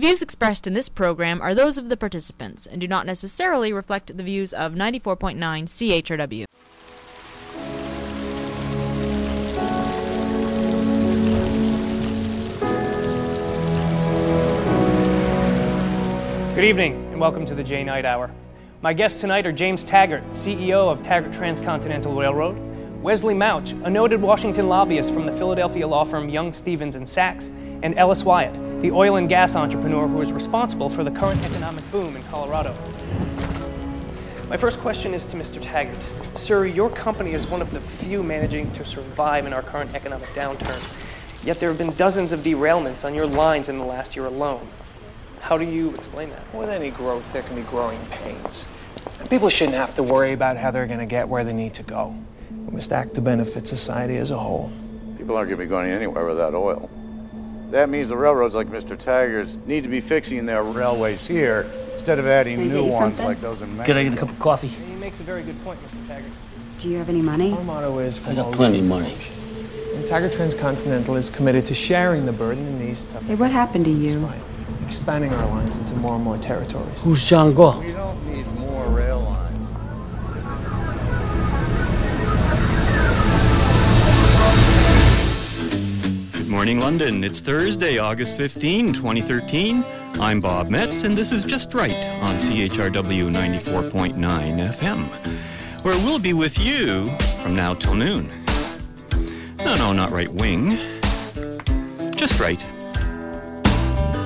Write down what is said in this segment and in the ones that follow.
The views expressed in this program are those of the participants and do not necessarily reflect the views of 94.9 CHRW. Good evening, and welcome to the J Night Hour. My guests tonight are James Taggart, CEO of Taggart Transcontinental Railroad, Wesley Mouch, a noted Washington lobbyist from the Philadelphia law firm Young, Stevens and Sachs, and Ellis Wyatt, the oil and gas entrepreneur who is responsible for the current economic boom in Colorado. My first question is to Mr. Taggart. Sir, your company is one of the few managing to survive in our current economic downturn. Yet there have been dozens of derailments on your lines in the last year alone. How do you explain that? With any growth, there can be growing pains. People shouldn't have to worry about how they're going to get where they need to go. We must act to benefit society as a whole. People aren't going to be going anywhere without oil. That means the railroads like Mr. Taggart's need to be fixing their railways here instead of adding Can new ones something? like those in Mexico. Could I get a cup of coffee? He makes a very good point, Mr. Taggart. Do you have any money? Our motto is I got plenty of money. And Taggart Transcontinental is committed to sharing the burden in these tough Hey, what happened to you? expanding our lines into more and more territories. Who's John Galt? We don't need more rail lines. Morning, London. It's Thursday, August 15, 2013. I'm Bob Metz, and this is Just Right on CHRW 94.9 FM, where we'll be with you from now till noon. No, no, not right wing. Just right.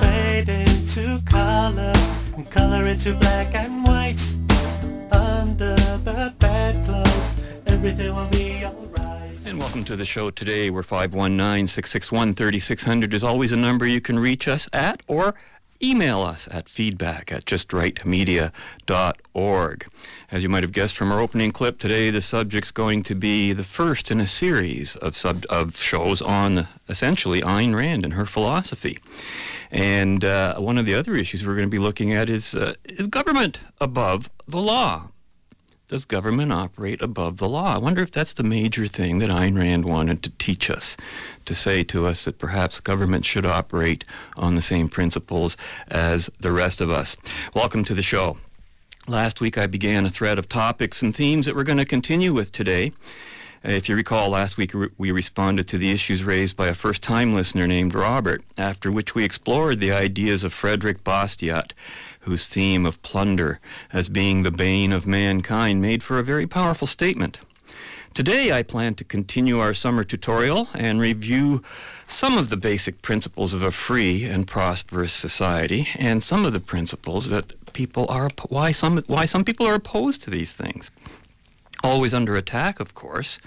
fade into color and color into black and white. Under the bedclothes, everything will be alright. And welcome to the show today, where 519 661 3600 is always a number you can reach us at or email us at feedback at justrightmedia.org. As you might have guessed from our opening clip today, the subject's going to be the first in a series of, sub- of shows on essentially Ayn Rand and her philosophy. And uh, one of the other issues we're going to be looking at is, uh, is government above the law? Does government operate above the law? I wonder if that's the major thing that Ayn Rand wanted to teach us, to say to us that perhaps government should operate on the same principles as the rest of us. Welcome to the show. Last week I began a thread of topics and themes that we're going to continue with today. If you recall, last week we responded to the issues raised by a first time listener named Robert, after which we explored the ideas of Frederick Bastiat, whose theme of plunder as being the bane of mankind made for a very powerful statement. Today, I plan to continue our summer tutorial and review some of the basic principles of a free and prosperous society and some of the principles that people are why some why some people are opposed to these things always under attack, of course,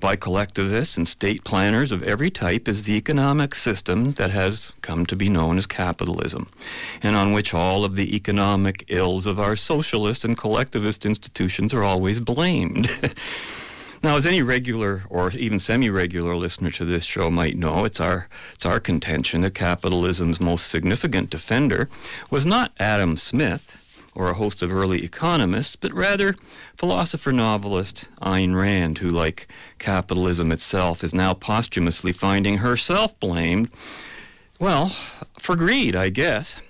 by collectivists and state planners of every type is the economic system that has come to be known as capitalism, and on which all of the economic ills of our socialist and collectivist institutions are always blamed. Now, as any regular or even semi-regular listener to this show might know, it's our it's our contention that capitalism's most significant defender was not Adam Smith or a host of early economists, but rather philosopher novelist Ayn Rand, who, like capitalism itself, is now posthumously finding herself blamed, well, for greed, I guess.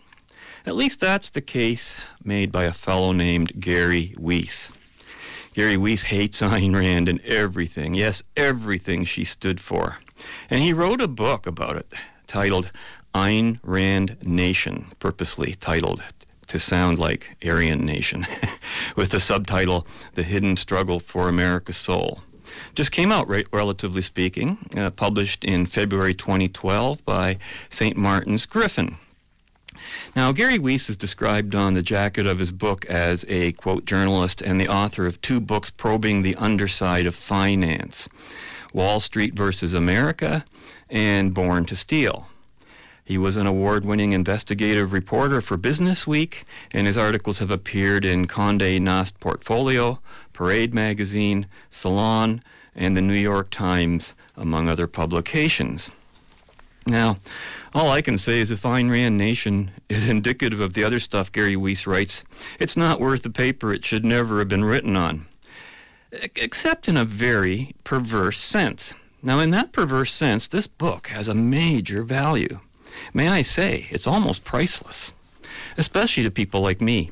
At least that's the case made by a fellow named Gary Weiss. Gary Weiss hates Ayn Rand and everything, yes, everything she stood for. And he wrote a book about it titled Ayn Rand Nation, purposely titled to sound like Aryan Nation, with the subtitle The Hidden Struggle for America's Soul. Just came out, right, relatively speaking, uh, published in February 2012 by St. Martin's Griffin. Now, Gary Weiss is described on the jacket of his book as a, quote, journalist and the author of two books probing the underside of finance Wall Street versus America and Born to Steal. He was an award winning investigative reporter for Business Week, and his articles have appeared in Conde Nast Portfolio, Parade Magazine, Salon, and the New York Times, among other publications. Now, all I can say is if Ayn Rand Nation is indicative of the other stuff Gary Weiss writes, it's not worth the paper it should never have been written on. Except in a very perverse sense. Now, in that perverse sense, this book has a major value. May I say, it's almost priceless, especially to people like me.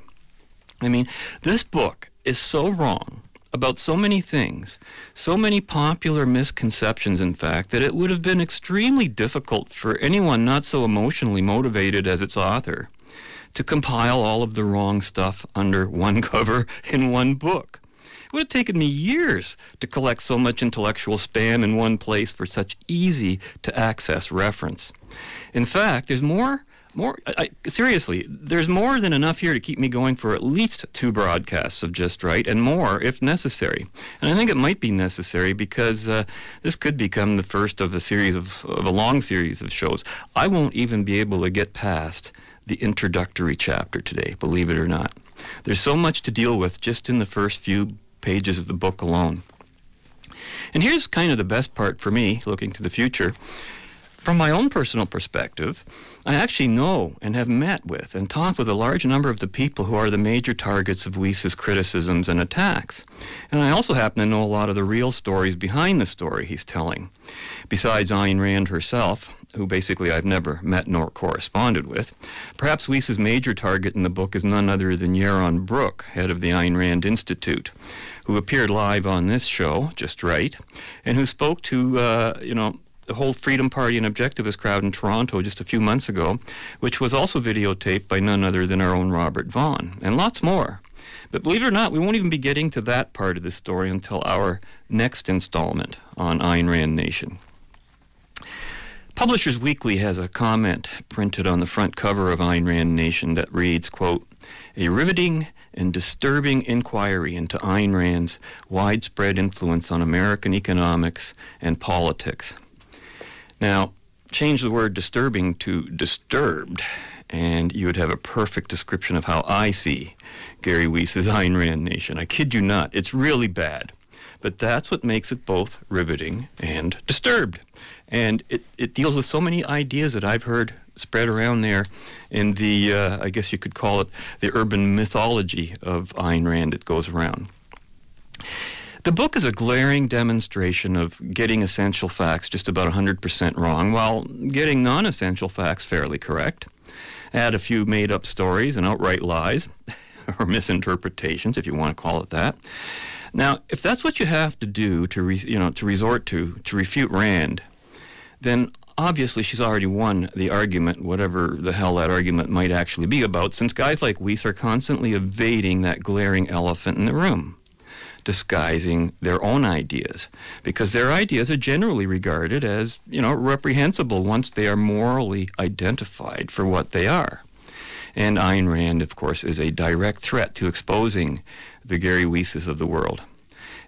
I mean, this book is so wrong about so many things, so many popular misconceptions, in fact, that it would have been extremely difficult for anyone not so emotionally motivated as its author to compile all of the wrong stuff under one cover in one book. Would have taken me years to collect so much intellectual spam in one place for such easy to access reference. In fact, there's more more I, seriously there's more than enough here to keep me going for at least two broadcasts of just right and more if necessary. And i think it might be necessary because uh, this could become the first of a series of, of a long series of shows. I won't even be able to get past the introductory chapter today believe it or not. There's so much to deal with just in the first few pages of the book alone and here's kind of the best part for me looking to the future from my own personal perspective, I actually know and have met with and talked with a large number of the people who are the major targets of Weiss's criticisms and attacks. And I also happen to know a lot of the real stories behind the story he's telling. Besides Ayn Rand herself, who basically I've never met nor corresponded with, perhaps Weiss's major target in the book is none other than Yaron Brook, head of the Ayn Rand Institute, who appeared live on this show, just right, and who spoke to, uh, you know, the whole Freedom Party and Objectivist crowd in Toronto just a few months ago, which was also videotaped by none other than our own Robert Vaughn, and lots more. But believe it or not, we won't even be getting to that part of the story until our next installment on Ayn Rand Nation. Publishers Weekly has a comment printed on the front cover of Ayn Rand Nation that reads, quote, a riveting and disturbing inquiry into Ayn Rand's widespread influence on American economics and politics. Now, change the word disturbing to disturbed, and you would have a perfect description of how I see Gary Weiss's Ayn Rand Nation. I kid you not, it's really bad. But that's what makes it both riveting and disturbed. And it, it deals with so many ideas that I've heard spread around there in the, uh, I guess you could call it, the urban mythology of Ayn Rand that goes around. The book is a glaring demonstration of getting essential facts just about 100% wrong while getting non essential facts fairly correct. Add a few made up stories and outright lies, or misinterpretations, if you want to call it that. Now, if that's what you have to do to, re- you know, to resort to to refute Rand, then obviously she's already won the argument, whatever the hell that argument might actually be about, since guys like Weiss are constantly evading that glaring elephant in the room disguising their own ideas because their ideas are generally regarded as, you know, reprehensible once they are morally identified for what they are. And Ayn Rand, of course, is a direct threat to exposing the Gary Weisses of the world.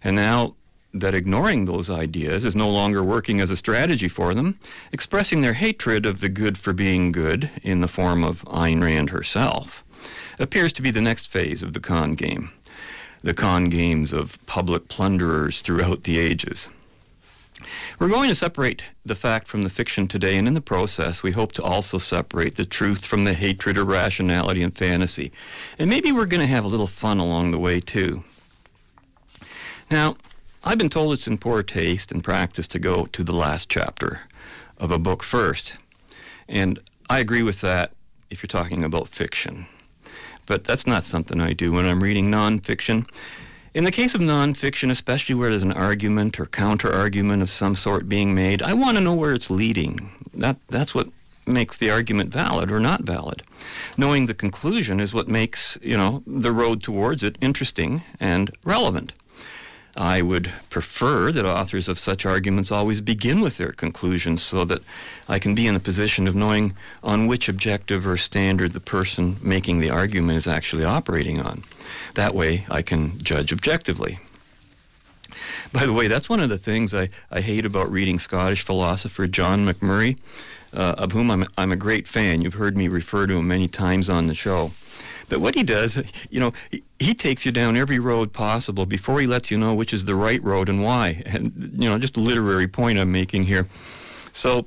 And now that ignoring those ideas is no longer working as a strategy for them, expressing their hatred of the good for being good in the form of Ayn Rand herself appears to be the next phase of the con game the con games of public plunderers throughout the ages. We're going to separate the fact from the fiction today, and in the process, we hope to also separate the truth from the hatred, or irrationality, and fantasy. And maybe we're going to have a little fun along the way, too. Now, I've been told it's in poor taste and practice to go to the last chapter of a book first. And I agree with that if you're talking about fiction but that's not something I do when I'm reading nonfiction. In the case of nonfiction, especially where there's an argument or counter argument of some sort being made, I want to know where it's leading. That, that's what makes the argument valid or not valid. Knowing the conclusion is what makes, you know, the road towards it interesting and relevant. I would prefer that authors of such arguments always begin with their conclusions so that I can be in a position of knowing on which objective or standard the person making the argument is actually operating on. That way I can judge objectively. By the way, that's one of the things I, I hate about reading Scottish philosopher John Macmurray, uh, of whom I'm, I'm a great fan. You've heard me refer to him many times on the show. But what he does, you know, he, he, takes you down every road possible before he lets you know which is the right road and why. And, you know, just a literary point I'm making here. So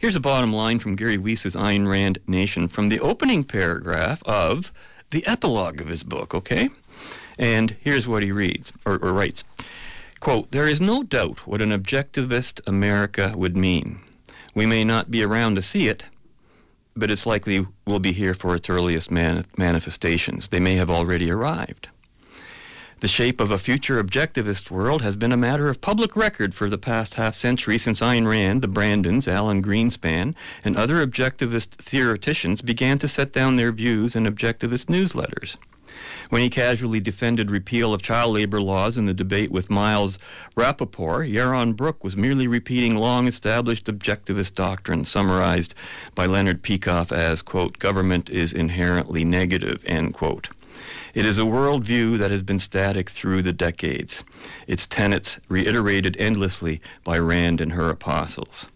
here's a bottom line from Gary Weiss's Ayn Rand Nation from the opening paragraph of the epilogue of his book, okay? And here's what he reads, or, or writes. Quote, there is no doubt what an objectivist America would mean. We may not be around to see it, but it's likely will be here for its earliest man- manifestations. They may have already arrived. The shape of a future objectivist world has been a matter of public record for the past half century since Ayn Rand, the Brandens, Alan Greenspan, and other objectivist theoreticians began to set down their views in objectivist newsletters. When he casually defended repeal of child labor laws in the debate with Miles Rapoport, Yaron Brook was merely repeating long established objectivist doctrine summarized by Leonard Peikoff as, quote, government is inherently negative, end quote. It is a worldview that has been static through the decades, its tenets reiterated endlessly by Rand and her apostles.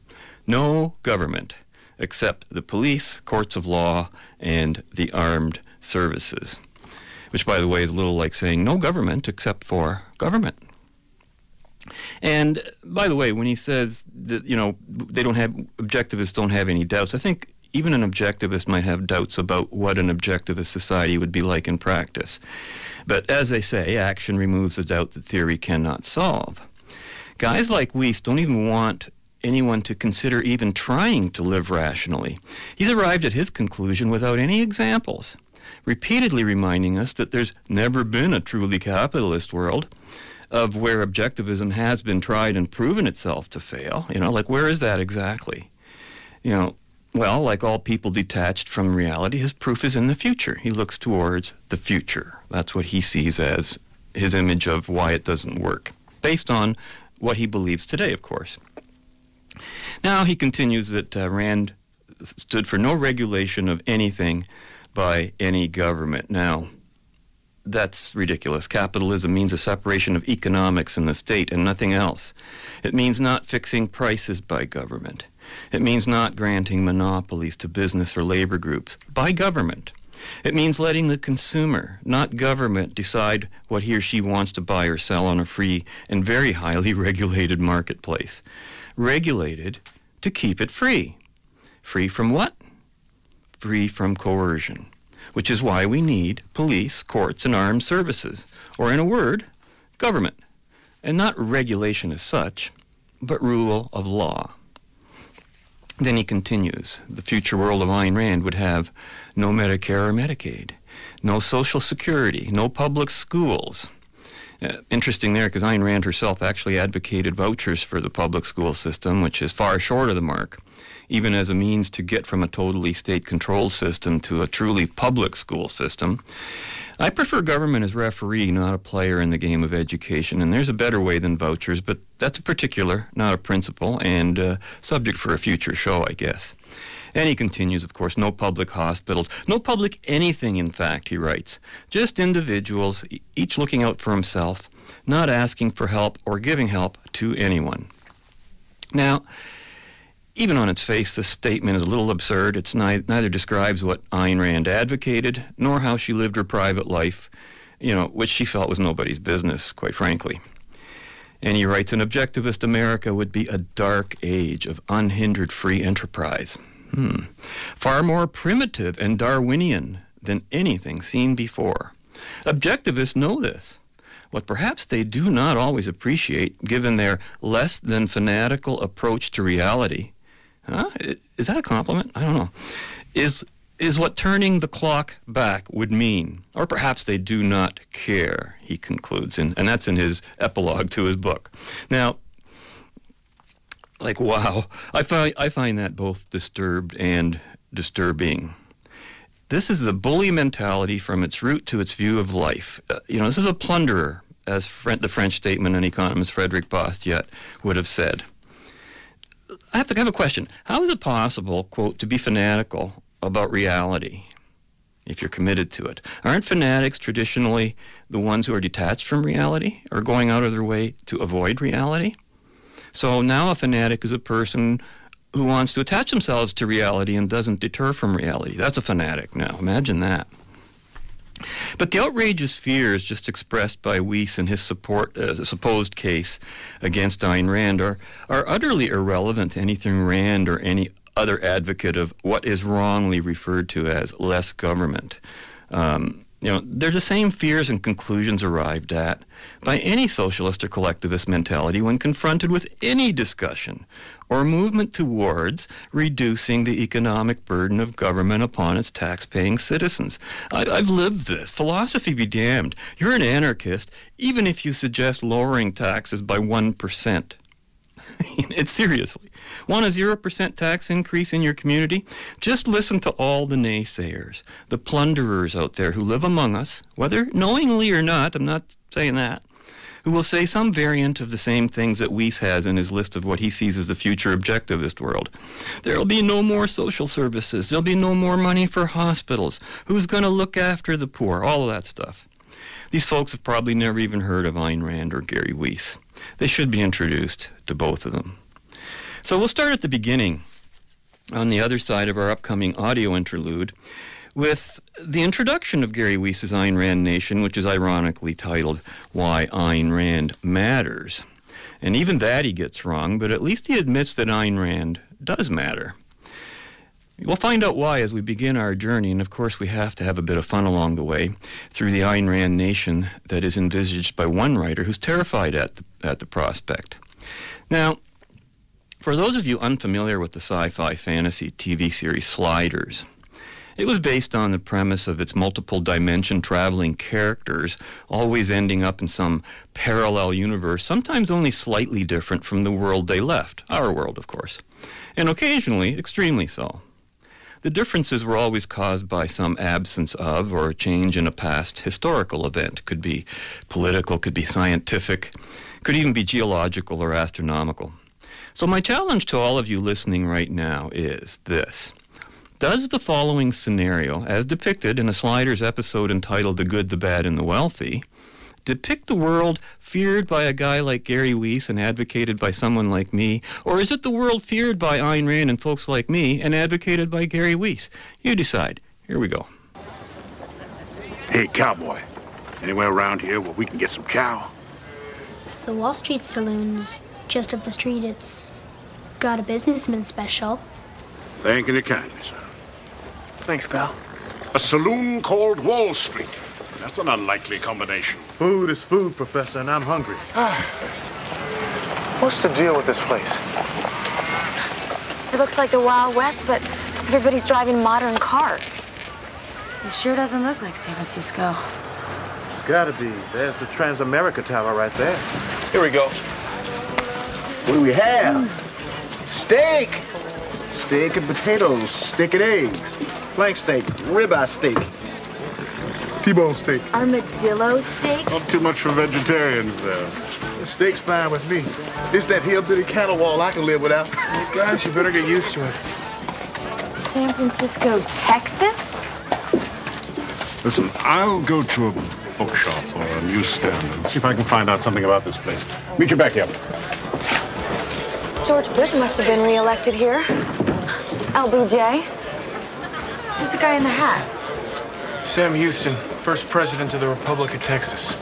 No government except the police, courts of law, and the armed services. Which, by the way, is a little like saying no government except for government. And by the way, when he says that you know they don't have objectivists don't have any doubts, I think even an objectivist might have doubts about what an objectivist society would be like in practice. But as they say, action removes the doubt that theory cannot solve. Guys like Weiss don't even want anyone to consider even trying to live rationally. He's arrived at his conclusion without any examples, repeatedly reminding us that there's never been a truly capitalist world of where objectivism has been tried and proven itself to fail. You know, like where is that exactly? You know, well, like all people detached from reality, his proof is in the future. He looks towards the future. That's what he sees as his image of why it doesn't work, based on what he believes today, of course. Now he continues that uh, Rand stood for no regulation of anything by any government. Now, that's ridiculous. Capitalism means a separation of economics and the state and nothing else. It means not fixing prices by government. It means not granting monopolies to business or labor groups by government. It means letting the consumer, not government, decide what he or she wants to buy or sell on a free and very highly regulated marketplace. Regulated to keep it free. Free from what? Free from coercion, which is why we need police, courts, and armed services, or in a word, government, and not regulation as such, but rule of law. Then he continues the future world of Ayn Rand would have no Medicare or Medicaid, no Social Security, no public schools. Uh, interesting there because Ayn Rand herself actually advocated vouchers for the public school system, which is far short of the mark, even as a means to get from a totally state controlled system to a truly public school system. I prefer government as referee, not a player in the game of education. And there's a better way than vouchers, but that's a particular, not a principle, and uh, subject for a future show, I guess. And he continues, of course, no public hospitals, no public anything, in fact, he writes. Just individuals, each looking out for himself, not asking for help or giving help to anyone. Now, even on its face, this statement is a little absurd. It's ni- neither describes what Ayn Rand advocated nor how she lived her private life, you know, which she felt was nobody's business, quite frankly. And he writes, an objectivist America would be a dark age of unhindered free enterprise. Hmm. Far more primitive and Darwinian than anything seen before. Objectivists know this. What perhaps they do not always appreciate, given their less than fanatical approach to reality, Huh? Is that a compliment? I don't know. Is is what turning the clock back would mean, or perhaps they do not care. He concludes, and and that's in his epilogue to his book. Now, like wow, I find I find that both disturbed and disturbing. This is the bully mentality from its root to its view of life. Uh, you know, this is a plunderer, as the French statement and economist Frederick Bastiat would have said. I have to have a question. How is it possible, quote, to be fanatical about reality if you're committed to it? Aren't fanatics traditionally the ones who are detached from reality or going out of their way to avoid reality? So now a fanatic is a person who wants to attach themselves to reality and doesn't deter from reality. That's a fanatic now. Imagine that. But the outrageous fears just expressed by Weiss in his support, uh, supposed case against Ayn Rand are, are utterly irrelevant to anything Rand or any other advocate of what is wrongly referred to as less government. Um, You know, they're the same fears and conclusions arrived at by any socialist or collectivist mentality when confronted with any discussion or movement towards reducing the economic burden of government upon its tax-paying citizens. I, I've lived this. Philosophy be damned. You're an anarchist even if you suggest lowering taxes by 1%. it's seriously. Want a 0% tax increase in your community? Just listen to all the naysayers, the plunderers out there who live among us, whether knowingly or not, I'm not saying that, who will say some variant of the same things that Weiss has in his list of what he sees as the future objectivist world. There'll be no more social services. There'll be no more money for hospitals. Who's going to look after the poor? All of that stuff. These folks have probably never even heard of Ayn Rand or Gary Weiss. They should be introduced to both of them. So we'll start at the beginning on the other side of our upcoming audio interlude with the introduction of Gary Weiss's Ayn Rand Nation, which is ironically titled Why Ayn Rand Matters. And even that he gets wrong, but at least he admits that Ayn Rand does matter. We'll find out why as we begin our journey, and of course, we have to have a bit of fun along the way through the Ayn Rand nation that is envisaged by one writer who's terrified at the, at the prospect. Now, for those of you unfamiliar with the sci fi fantasy TV series Sliders, it was based on the premise of its multiple dimension traveling characters always ending up in some parallel universe, sometimes only slightly different from the world they left, our world, of course, and occasionally extremely so. The differences were always caused by some absence of or a change in a past historical event. Could be political, could be scientific, could even be geological or astronomical. So, my challenge to all of you listening right now is this Does the following scenario, as depicted in a Sliders episode entitled The Good, the Bad, and the Wealthy, depict the world feared by a guy like Gary Weiss and advocated by someone like me? Or is it the world feared by Ayn Rand and folks like me and advocated by Gary Weiss? You decide. Here we go. Hey, cowboy. Anywhere around here where we can get some chow? The Wall Street Saloon's just up the street. It's got a businessman special. Thanking you kindly, sir. Thanks, pal. A saloon called Wall Street. That's an unlikely combination. Food is food, Professor, and I'm hungry. What's the deal with this place? It looks like the Wild West, but everybody's driving modern cars. It sure doesn't look like San Francisco. It's gotta be. There's the Transamerica Tower right there. Here we go. What do we have? Steak! Steak and potatoes, steak and eggs, flank steak, ribeye steak, T-bone steak. Armadillo steak? Not too much for vegetarians, though. The steak's fine with me. It's that hillbilly cattle wall I can live without. Guys, you better get used to it. San Francisco, Texas? Listen, I'll go to a bookshop or a newsstand and see if I can find out something about this place. Meet you back here. George Bush must have been reelected here. LBJ? Who's the guy in the hat? Sam Houston, first president of the Republic of Texas.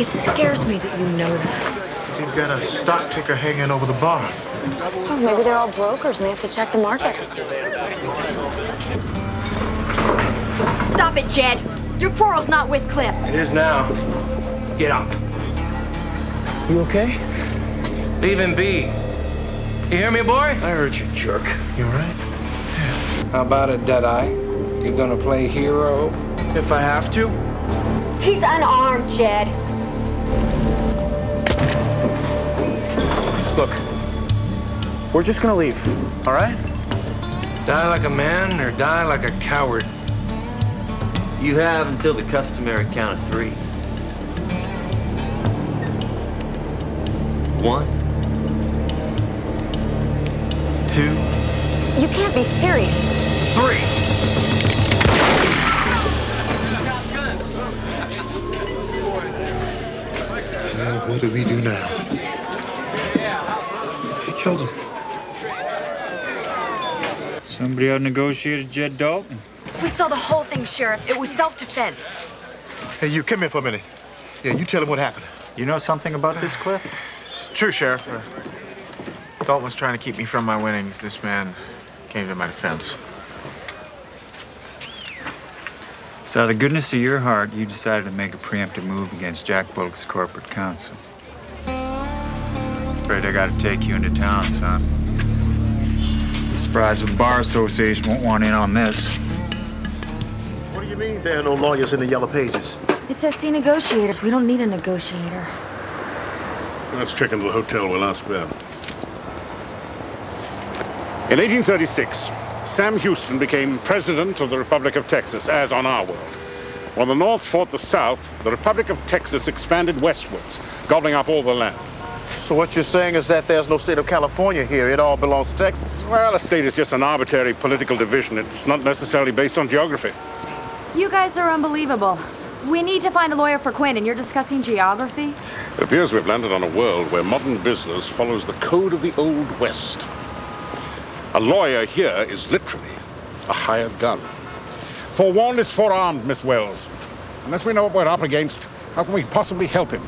It scares me that you know that. They've got a stock ticker hanging over the bar. Oh, maybe they're all brokers and they have to check the market. Stop it, Jed. Your quarrel's not with Cliff. It is now. Get up. You okay? Leave him be. You hear me, boy? I heard you, jerk. You all right? Yeah. How about it, Deadeye? You gonna play hero? If I have to. He's unarmed, Jed. Look, we're just gonna leave, all right? Die like a man or die like a coward? You have until the customary count of three. One. You can't be serious. Three. Uh, what do we do now? He killed him. Somebody out-negotiated Jed Dalton. We saw the whole thing, Sheriff. It was self-defense. Hey, you, come here for a minute. Yeah, you tell him what happened. You know something about this, Cliff? It's true, Sheriff. Uh, Dalton was trying to keep me from my winnings. This man came to my defense. So, out of the goodness of your heart, you decided to make a preemptive move against Jack Bullock's corporate counsel. Afraid I gotta take you into town, son. Surprised the Bar Association won't want in on this. What do you mean there are no lawyers in the yellow pages? It says see negotiators. We don't need a negotiator. Let's check into the hotel. We'll ask them. In 1836, Sam Houston became president of the Republic of Texas, as on our world. While the North fought the South, the Republic of Texas expanded westwards, gobbling up all the land. So what you're saying is that there's no state of California here. It all belongs to Texas. Well, a state is just an arbitrary political division. It's not necessarily based on geography. You guys are unbelievable. We need to find a lawyer for Quinn, and you're discussing geography? It appears we've landed on a world where modern business follows the code of the Old West. A lawyer here is literally a hired gun. Forewarned is forearmed, Miss Wells. Unless we know what we're up against, how can we possibly help him?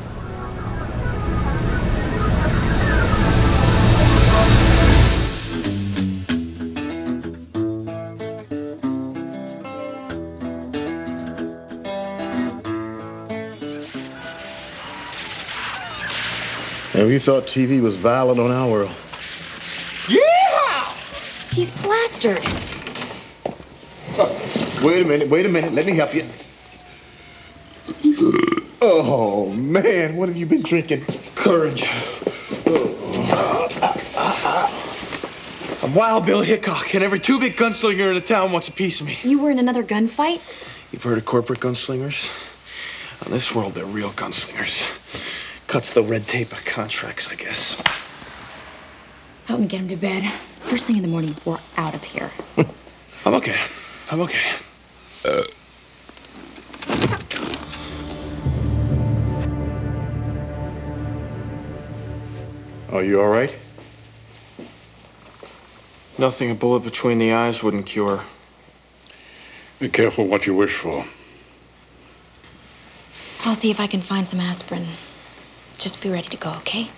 And we thought TV was violent on our world. Yeah! He's plastered. Oh, wait a minute, wait a minute. Let me help you. Oh, man, what have you been drinking? Courage. I'm Wild Bill Hickok, and every two big gunslinger in the town wants a piece of me. You were in another gunfight? You've heard of corporate gunslingers? On this world, they're real gunslingers. Cuts the red tape of contracts, I guess. Help me get him to bed. First thing in the morning, we're out of here. I'm okay. I'm okay. Uh. Are you all right? Nothing a bullet between the eyes wouldn't cure. Be careful what you wish for. I'll see if I can find some aspirin. Just be ready to go, okay?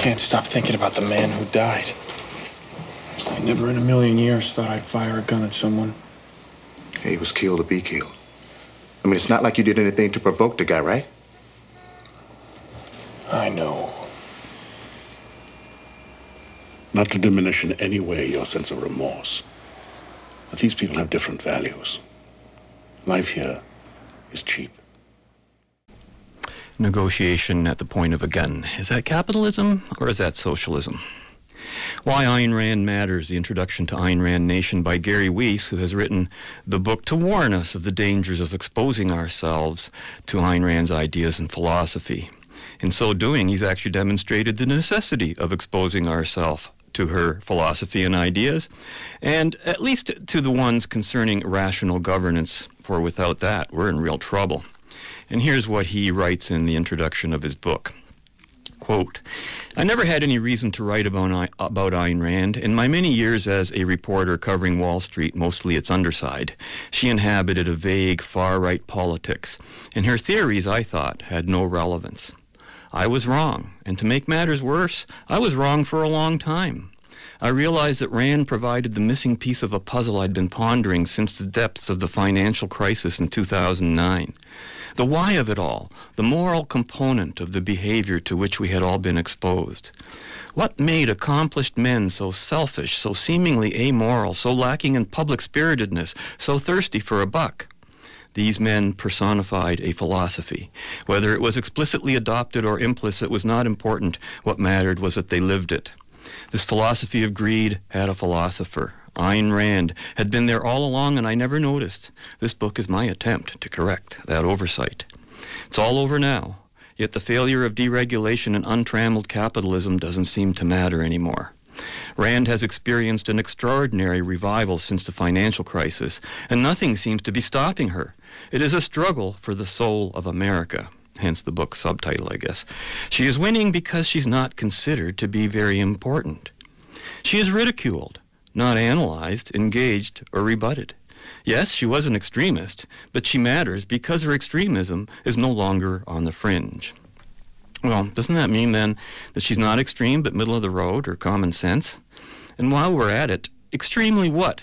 Can't stop thinking about the man who died. I never in a million years thought I'd fire a gun at someone. He was killed to be killed. I mean, it's not like you did anything to provoke the guy, right? I know. Not to diminish in any way your sense of remorse. But these people have different values. Life here is cheap. Negotiation at the point of a gun. Is that capitalism or is that socialism? Why Ayn Rand Matters, the introduction to Ayn Rand Nation by Gary Weiss, who has written the book to warn us of the dangers of exposing ourselves to Ayn Rand's ideas and philosophy. In so doing, he's actually demonstrated the necessity of exposing ourselves to her philosophy and ideas, and at least to the ones concerning rational governance, for without that, we're in real trouble. And here's what he writes in the introduction of his book. Quote, I never had any reason to write about, about Ayn Rand. In my many years as a reporter covering Wall Street, mostly its underside, she inhabited a vague far-right politics, and her theories, I thought, had no relevance. I was wrong, and to make matters worse, I was wrong for a long time. I realized that Rand provided the missing piece of a puzzle I'd been pondering since the depths of the financial crisis in 2009. The why of it all, the moral component of the behavior to which we had all been exposed. What made accomplished men so selfish, so seemingly amoral, so lacking in public spiritedness, so thirsty for a buck? These men personified a philosophy. Whether it was explicitly adopted or implicit was not important. What mattered was that they lived it. This philosophy of greed had a philosopher. Ayn Rand had been there all along and I never noticed. This book is my attempt to correct that oversight. It's all over now, yet the failure of deregulation and untrammeled capitalism doesn't seem to matter anymore. Rand has experienced an extraordinary revival since the financial crisis, and nothing seems to be stopping her. It is a struggle for the soul of America, hence the book's subtitle, I guess. She is winning because she's not considered to be very important. She is ridiculed, not analyzed, engaged, or rebutted. Yes, she was an extremist, but she matters because her extremism is no longer on the fringe. Well, doesn't that mean then that she's not extreme but middle of the road or common sense? And while we're at it, extremely what?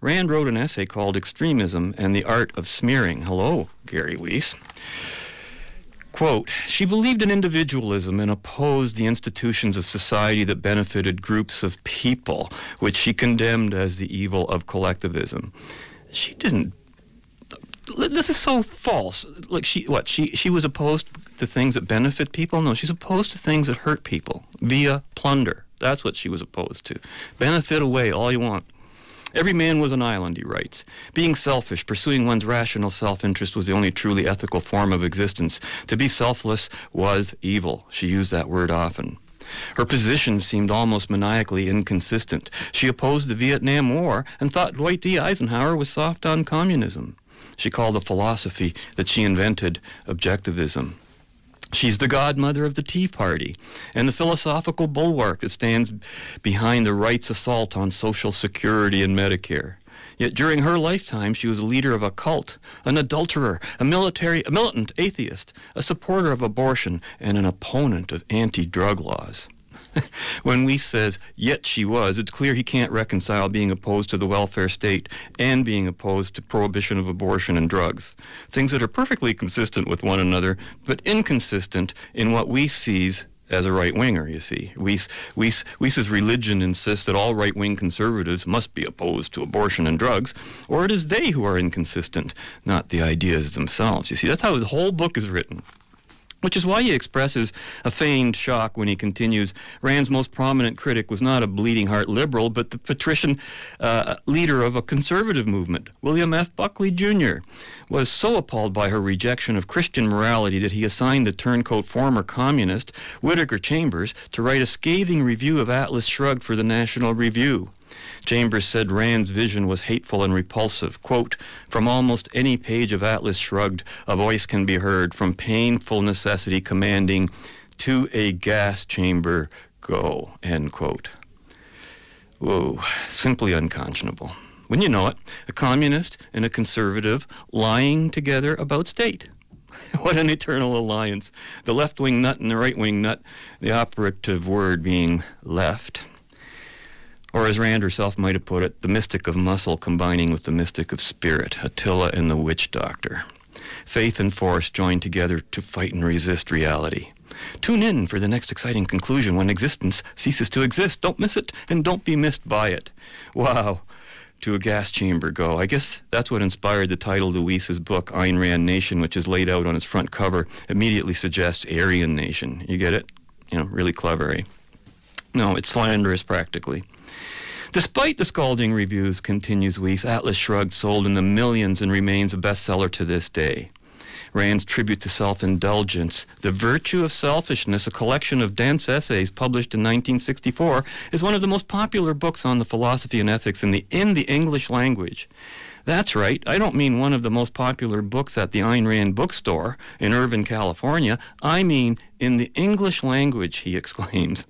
Rand wrote an essay called Extremism and the Art of Smearing. Hello, Gary Weiss. Quote, she believed in individualism and opposed the institutions of society that benefited groups of people, which she condemned as the evil of collectivism. She didn't. This is so false. Like she, what? She she was opposed to things that benefit people. No, she's opposed to things that hurt people via plunder. That's what she was opposed to. Benefit away all you want. Every man was an island, he writes. Being selfish, pursuing one's rational self interest was the only truly ethical form of existence. To be selfless was evil. She used that word often. Her position seemed almost maniacally inconsistent. She opposed the Vietnam War and thought Dwight D. Eisenhower was soft on communism. She called the philosophy that she invented objectivism. She's the godmother of the Tea Party and the philosophical bulwark that stands behind the right's assault on Social Security and Medicare. Yet during her lifetime, she was a leader of a cult, an adulterer, a military, a militant atheist, a supporter of abortion, and an opponent of anti-drug laws. when Weiss says, yet she was, it's clear he can't reconcile being opposed to the welfare state and being opposed to prohibition of abortion and drugs. Things that are perfectly consistent with one another, but inconsistent in what Weiss sees as a right winger, you see. Weiss, Weiss, Weiss's religion insists that all right wing conservatives must be opposed to abortion and drugs, or it is they who are inconsistent, not the ideas themselves. You see, that's how the whole book is written which is why he expresses a feigned shock when he continues Rand's most prominent critic was not a bleeding heart liberal, but the patrician uh, leader of a conservative movement. William F. Buckley Jr. was so appalled by her rejection of Christian morality that he assigned the turncoat former communist, Whittaker Chambers, to write a scathing review of Atlas Shrugged for the National Review. Chambers said Rand's vision was hateful and repulsive. Quote, From almost any page of Atlas Shrugged, a voice can be heard from painful necessity commanding, to a gas chamber go, end quote. Whoa, simply unconscionable. When you know it, a communist and a conservative lying together about state. what an eternal alliance. The left wing nut and the right wing nut, the operative word being left. Or as Rand herself might have put it, the mystic of muscle combining with the mystic of spirit, Attila and the witch doctor. Faith and force joined together to fight and resist reality. Tune in for the next exciting conclusion when existence ceases to exist. Don't miss it, and don't be missed by it. Wow. To a gas chamber go. I guess that's what inspired the title of Weiss's book, Ayn Rand Nation, which is laid out on its front cover, immediately suggests Aryan Nation. You get it? You know, really clever, eh? No, it's slanderous practically. Despite the scalding reviews, continues Weiss, Atlas Shrugged sold in the millions and remains a bestseller to this day. Rand's tribute to self-indulgence, The Virtue of Selfishness, a collection of dense essays published in 1964, is one of the most popular books on the philosophy and ethics in the, in the English language. That's right. I don't mean one of the most popular books at the Ayn Rand bookstore in Irvine, California. I mean in the English language, he exclaims.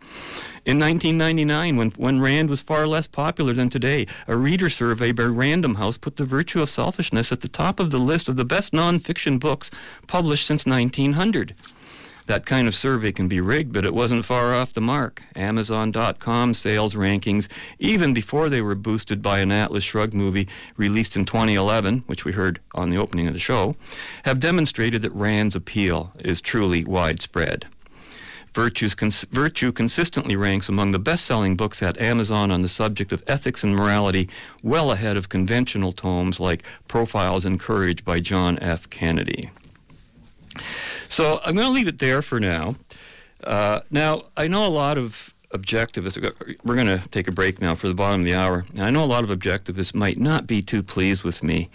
In 1999, when, when Rand was far less popular than today, a reader survey by Random House put The Virtue of Selfishness at the top of the list of the best nonfiction books published since 1900. That kind of survey can be rigged, but it wasn't far off the mark. Amazon.com sales rankings, even before they were boosted by an Atlas Shrugged movie released in 2011, which we heard on the opening of the show, have demonstrated that Rand's appeal is truly widespread. Cons- Virtue consistently ranks among the best selling books at Amazon on the subject of ethics and morality, well ahead of conventional tomes like Profiles in Courage by John F. Kennedy. So I'm going to leave it there for now. Uh, now, I know a lot of objectivists, we're going to take a break now for the bottom of the hour. I know a lot of objectivists might not be too pleased with me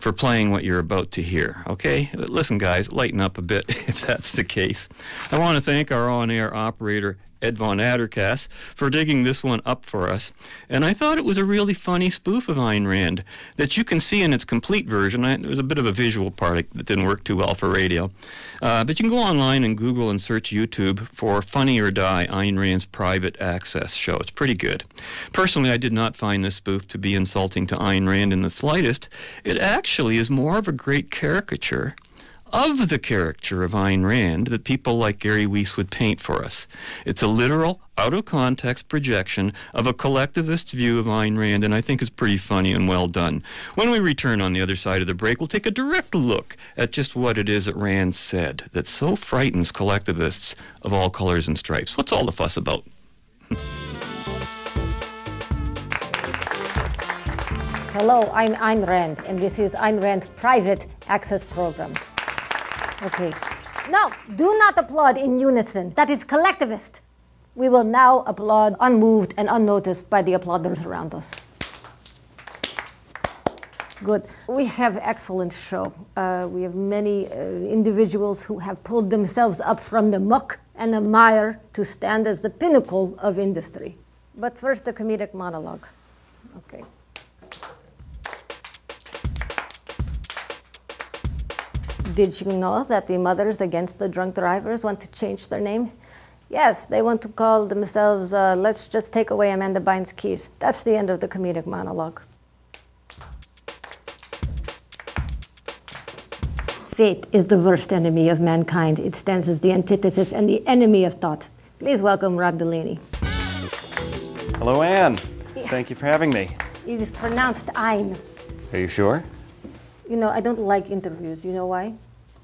for playing what you're about to hear. Okay? Listen, guys, lighten up a bit if that's the case. I want to thank our on air operator, Ed Von Addercast, for digging this one up for us. And I thought it was a really funny spoof of Ayn Rand that you can see in its complete version. I, there was a bit of a visual part that didn't work too well for radio. Uh, but you can go online and Google and search YouTube for Funny or Die, Ayn Rand's private access show. It's pretty good. Personally, I did not find this spoof to be insulting to Ayn Rand in the slightest. It actually is more of a great caricature of the caricature of Ayn Rand that people like Gary Weiss would paint for us. It's a literal, out of context projection of a collectivist's view of Ayn Rand, and I think it's pretty funny and well done. When we return on the other side of the break, we'll take a direct look at just what it is that Rand said that so frightens collectivists of all colors and stripes. What's all the fuss about? Hello, I'm Ayn Rand, and this is Ayn Rand's private access program. Okay. Now, do not applaud in unison. That is collectivist. We will now applaud unmoved and unnoticed by the applauders around us. Good. We have excellent show. Uh, we have many uh, individuals who have pulled themselves up from the muck and the mire to stand as the pinnacle of industry. But first, a comedic monologue. Okay. Did you know that the Mothers Against the Drunk Drivers want to change their name? Yes, they want to call themselves, uh, let's just take away Amanda Bynes' keys. That's the end of the comedic monologue. Fate is the worst enemy of mankind. It stands as the antithesis and the enemy of thought. Please welcome Rob Delaney. Hello, Anne. Thank you for having me. It is pronounced Ein. Are you sure? You know, I don't like interviews. You know why?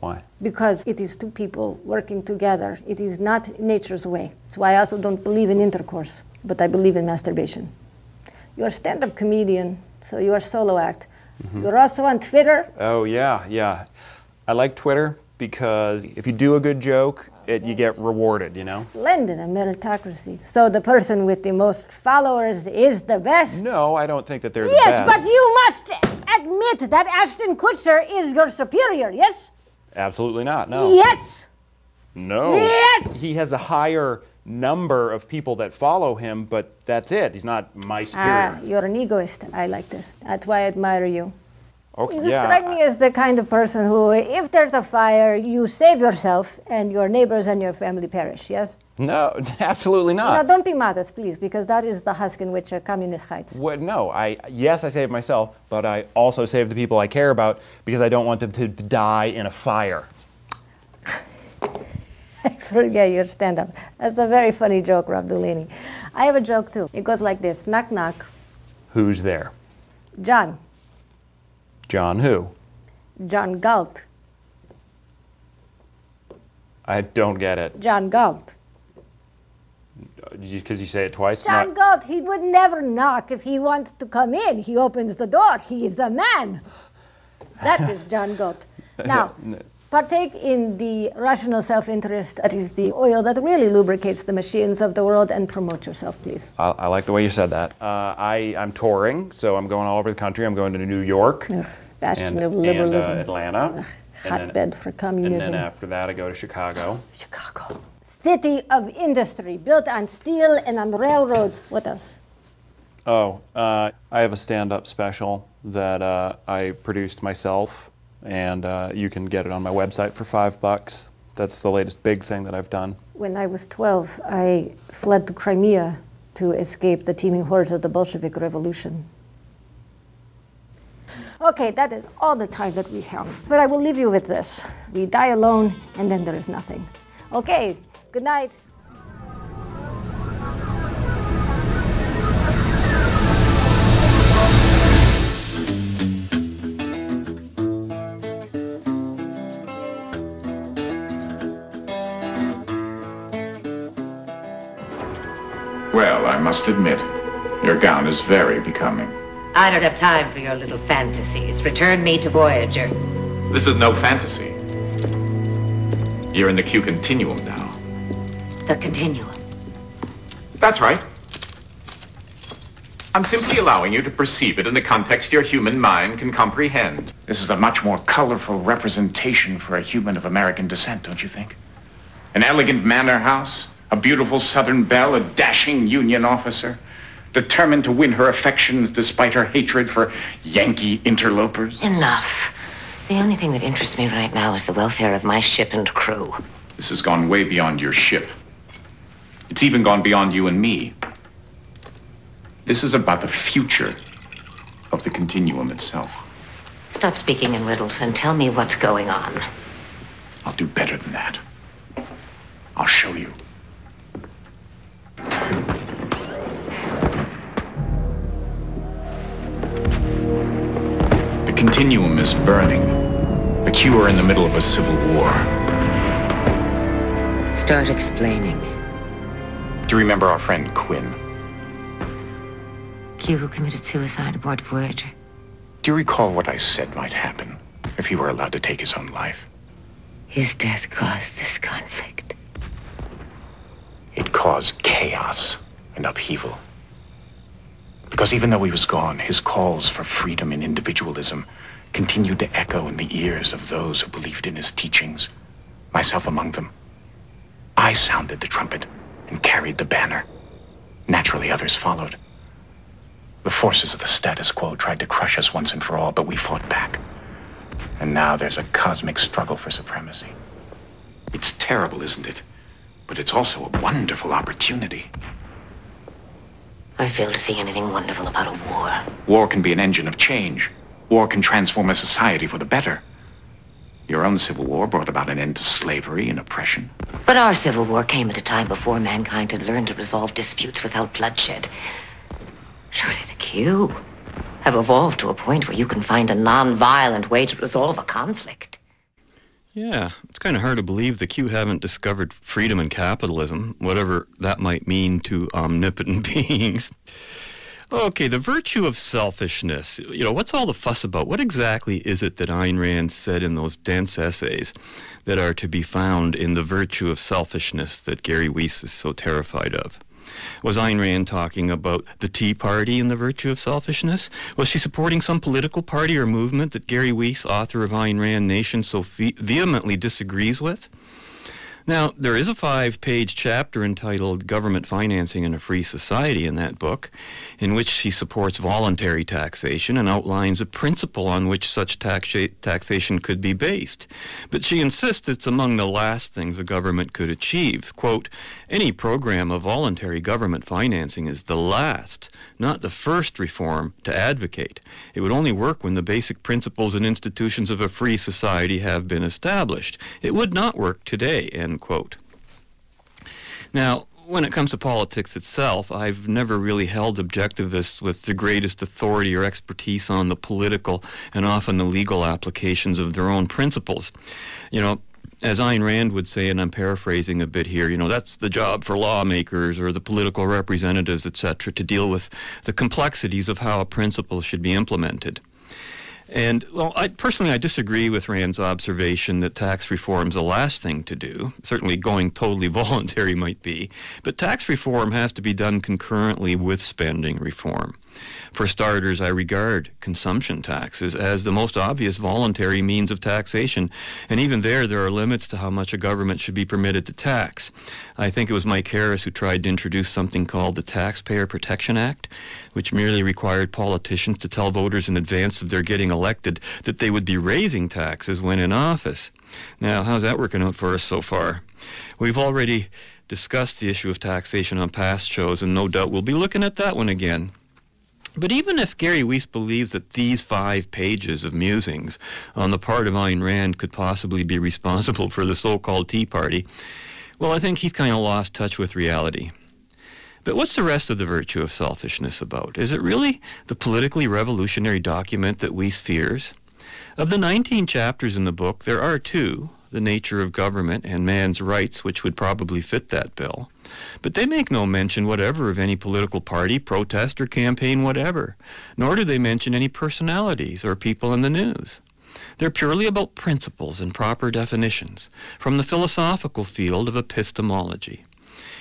Why? Because it is two people working together. It is not nature's way. So I also don't believe in intercourse, but I believe in masturbation. You're a stand up comedian, so you are a solo act. Mhm. You're also on Twitter. Oh, yeah, yeah. I like Twitter because if you do a good joke, it, you get rewarded, you know? Splendid, a meritocracy. So the person with the most followers is the best? No, I don't think that they're Yes, the but you must admit that Ashton Kutcher is your superior, yes? Absolutely not, no. Yes! No. Yes! He has a higher number of people that follow him, but that's it. He's not my superior. Ah, you're an egoist. I like this. That's why I admire you. Okay, You yeah. strike me as the kind of person who, if there's a fire, you save yourself and your neighbors and your family perish, yes? No, absolutely not. don't be mad modest, please, because that is the husk in which a communist hides. What, no, I yes, I save myself, but I also save the people I care about because I don't want them to die in a fire. I forget your stand up. That's a very funny joke, Rob Delaney. I have a joke too. It goes like this Knock, knock. Who's there? John. John who? John Galt. I don't get it. John Galt. Because you say it twice? John Not- Galt, he would never knock if he wants to come in. He opens the door. He is a man. That is John Galt. Now, partake in the rational self interest that is the oil that really lubricates the machines of the world and promote yourself, please. I, I like the way you said that. Uh, I, I'm touring, so I'm going all over the country. I'm going to New York, Bastion and, of and, uh, liberalism. Atlanta. then- Hotbed for communism. And then after that, I go to Chicago. Chicago. City of industry built on steel and on railroads. What else? Oh, uh, I have a stand-up special that uh, I produced myself, and uh, you can get it on my website for five bucks. That's the latest big thing that I've done. When I was 12, I fled to Crimea to escape the teeming hordes of the Bolshevik Revolution. Okay, that is all the time that we have. But I will leave you with this. We die alone, and then there is nothing. Okay, good night. Must admit, your gown is very becoming. I don't have time for your little fantasies. Return me to Voyager. This is no fantasy. You're in the Q continuum now. The continuum. That's right. I'm simply allowing you to perceive it in the context your human mind can comprehend. This is a much more colorful representation for a human of American descent, don't you think? An elegant manor house, a beautiful Southern belle, a dashing Union officer, determined to win her affections despite her hatred for Yankee interlopers. Enough. The only thing that interests me right now is the welfare of my ship and crew. This has gone way beyond your ship. It's even gone beyond you and me. This is about the future of the continuum itself. Stop speaking in riddles and tell me what's going on. I'll do better than that. I'll show you. Continuum is burning. You are in the middle of a civil war. Start explaining. Do you remember our friend Quinn? Q who committed suicide aboard Voyager. Do you recall what I said might happen if he were allowed to take his own life? His death caused this conflict. It caused chaos and upheaval. Because even though he was gone, his calls for freedom and individualism continued to echo in the ears of those who believed in his teachings, myself among them. I sounded the trumpet and carried the banner. Naturally, others followed. The forces of the status quo tried to crush us once and for all, but we fought back. And now there's a cosmic struggle for supremacy. It's terrible, isn't it? But it's also a wonderful opportunity. I fail to see anything wonderful about a war. War can be an engine of change. War can transform a society for the better. Your own civil war brought about an end to slavery and oppression. But our civil war came at a time before mankind had learned to resolve disputes without bloodshed. Surely the Q have evolved to a point where you can find a non-violent way to resolve a conflict. Yeah, it's kind of hard to believe the Q haven't discovered freedom and capitalism, whatever that might mean to omnipotent beings. Okay, the virtue of selfishness. You know, what's all the fuss about? What exactly is it that Ayn Rand said in those dense essays that are to be found in the virtue of selfishness that Gary Weiss is so terrified of? Was Ayn Rand talking about the Tea Party and the virtue of selfishness? Was she supporting some political party or movement that Gary Weiss, author of Ayn Rand Nation, so ve- vehemently disagrees with? Now, there is a five page chapter entitled Government Financing in a Free Society in that book, in which she supports voluntary taxation and outlines a principle on which such taxa- taxation could be based. But she insists it's among the last things a government could achieve. Quote, any program of voluntary government financing is the last, not the first reform to advocate. It would only work when the basic principles and institutions of a free society have been established. It would not work today, end quote. Now, when it comes to politics itself, I've never really held objectivists with the greatest authority or expertise on the political and often the legal applications of their own principles. You know, as Ayn Rand would say, and I'm paraphrasing a bit here, you know, that's the job for lawmakers or the political representatives, etc., to deal with the complexities of how a principle should be implemented. And well, I personally I disagree with Rand's observation that tax reform is the last thing to do. Certainly, going totally voluntary might be, but tax reform has to be done concurrently with spending reform. For starters, I regard consumption taxes as the most obvious voluntary means of taxation, and even there, there are limits to how much a government should be permitted to tax. I think it was Mike Harris who tried to introduce something called the Taxpayer Protection Act, which merely required politicians to tell voters in advance of their getting elected that they would be raising taxes when in office. Now, how's that working out for us so far? We've already discussed the issue of taxation on past shows, and no doubt we'll be looking at that one again. But even if Gary Weiss believes that these five pages of musings on the part of Ayn Rand could possibly be responsible for the so called Tea Party, well, I think he's kind of lost touch with reality. But what's the rest of the virtue of selfishness about? Is it really the politically revolutionary document that Weiss fears? Of the 19 chapters in the book, there are two the nature of government and man's rights, which would probably fit that bill. But they make no mention whatever of any political party, protest, or campaign whatever, nor do they mention any personalities or people in the news. They're purely about principles and proper definitions from the philosophical field of epistemology.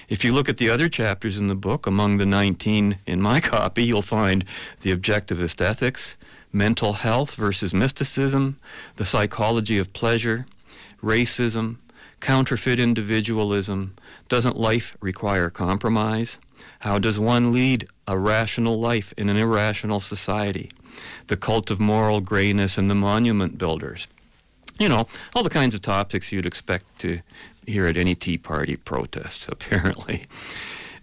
If you look at the other chapters in the book, among the 19 in my copy, you'll find the objectivist ethics, mental health versus mysticism, the psychology of pleasure, racism, counterfeit individualism, doesn't life require compromise? How does one lead a rational life in an irrational society? The cult of moral grayness and the monument builders. You know, all the kinds of topics you'd expect to hear at any Tea Party protest, apparently.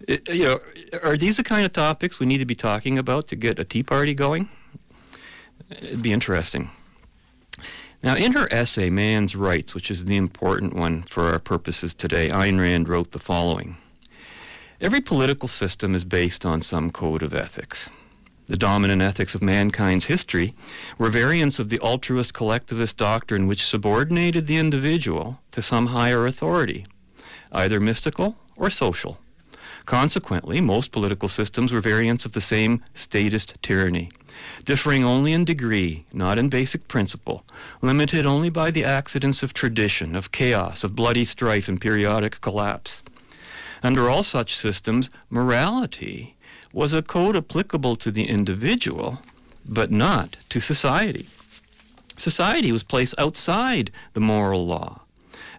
You know, are these the kind of topics we need to be talking about to get a Tea Party going? It'd be interesting. Now, in her essay, Man's Rights, which is the important one for our purposes today, Ayn Rand wrote the following Every political system is based on some code of ethics. The dominant ethics of mankind's history were variants of the altruist collectivist doctrine which subordinated the individual to some higher authority, either mystical or social. Consequently, most political systems were variants of the same statist tyranny, differing only in degree, not in basic principle, limited only by the accidents of tradition, of chaos, of bloody strife, and periodic collapse. Under all such systems, morality was a code applicable to the individual, but not to society. Society was placed outside the moral law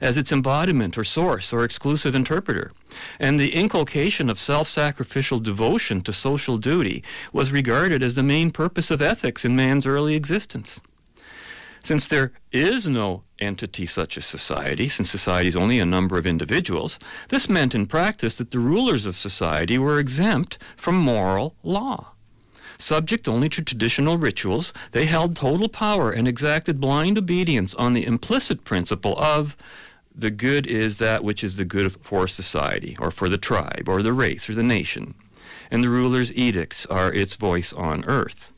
as its embodiment or source or exclusive interpreter, and the inculcation of self sacrificial devotion to social duty was regarded as the main purpose of ethics in man's early existence. Since there is no entity such as society, since society is only a number of individuals, this meant in practice that the rulers of society were exempt from moral law. Subject only to traditional rituals, they held total power and exacted blind obedience on the implicit principle of the good is that which is the good for society, or for the tribe, or the race, or the nation, and the ruler's edicts are its voice on earth.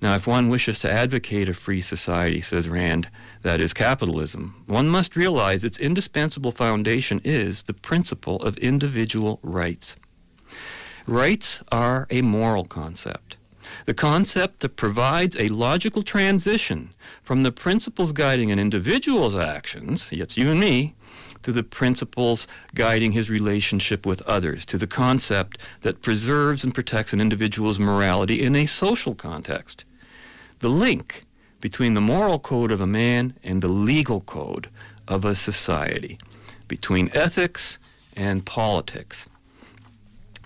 Now, if one wishes to advocate a free society, says Rand, that is capitalism, one must realize its indispensable foundation is the principle of individual rights. Rights are a moral concept. The concept that provides a logical transition from the principles guiding an individual's actions, it's you and me, to the principles guiding his relationship with others, to the concept that preserves and protects an individual's morality in a social context the link between the moral code of a man and the legal code of a society, between ethics and politics.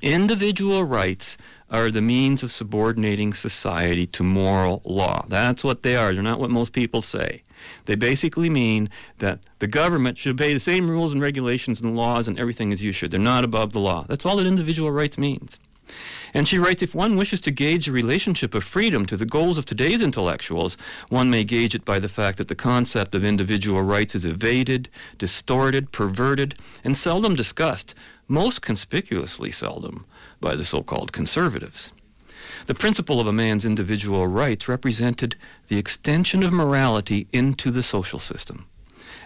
Individual rights are the means of subordinating society to moral law. That's what they are. They're not what most people say. They basically mean that the government should obey the same rules and regulations and laws and everything as you should. They're not above the law. That's all that individual rights means. And she writes if one wishes to gauge the relationship of freedom to the goals of today's intellectuals, one may gauge it by the fact that the concept of individual rights is evaded, distorted, perverted, and seldom discussed, most conspicuously seldom, by the so called conservatives. The principle of a man's individual rights represented the extension of morality into the social system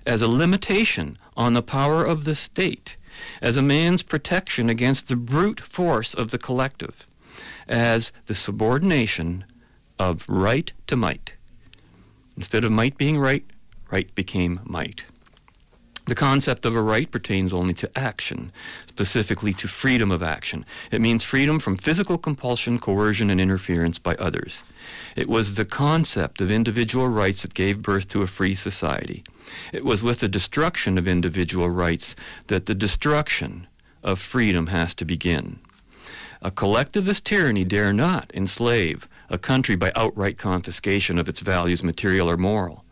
as a limitation on the power of the state as a man's protection against the brute force of the collective, as the subordination of right to might. Instead of might being right, right became might. The concept of a right pertains only to action, specifically to freedom of action. It means freedom from physical compulsion, coercion, and interference by others. It was the concept of individual rights that gave birth to a free society. It was with the destruction of individual rights that the destruction of freedom has to begin. A collectivist tyranny dare not enslave a country by outright confiscation of its values, material or moral.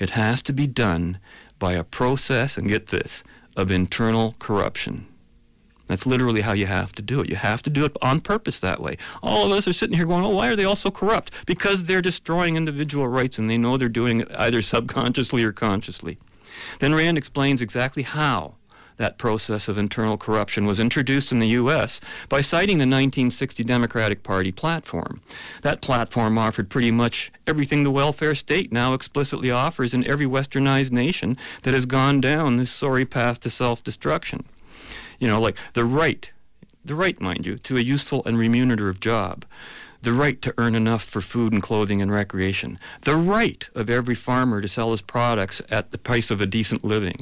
It has to be done by a process, and get this, of internal corruption. That's literally how you have to do it. You have to do it on purpose that way. All of us are sitting here going, oh, why are they all so corrupt? Because they're destroying individual rights and they know they're doing it either subconsciously or consciously. Then Rand explains exactly how that process of internal corruption was introduced in the U.S. by citing the 1960 Democratic Party platform. That platform offered pretty much everything the welfare state now explicitly offers in every westernized nation that has gone down this sorry path to self destruction. You know, like the right, the right, mind you, to a useful and remunerative job the right to earn enough for food and clothing and recreation, the right of every farmer to sell his products at the price of a decent living,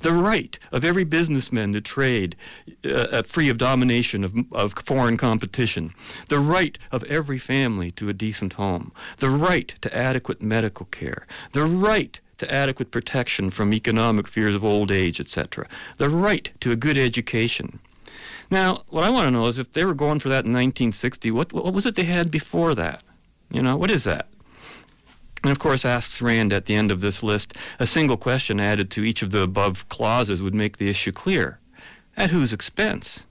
the right of every businessman to trade uh, free of domination of, of foreign competition, the right of every family to a decent home, the right to adequate medical care, the right to adequate protection from economic fears of old age, etc., the right to a good education. Now, what I want to know is if they were going for that in 1960, what, what was it they had before that? You know, what is that? And of course, asks Rand at the end of this list, a single question added to each of the above clauses would make the issue clear. At whose expense?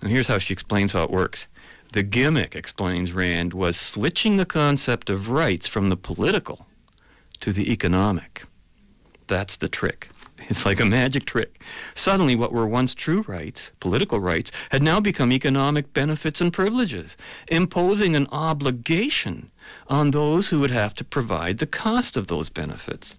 And here's how she explains how it works. The gimmick, explains Rand, was switching the concept of rights from the political to the economic. That's the trick. It's like a magic trick. Suddenly, what were once true rights, political rights, had now become economic benefits and privileges, imposing an obligation on those who would have to provide the cost of those benefits.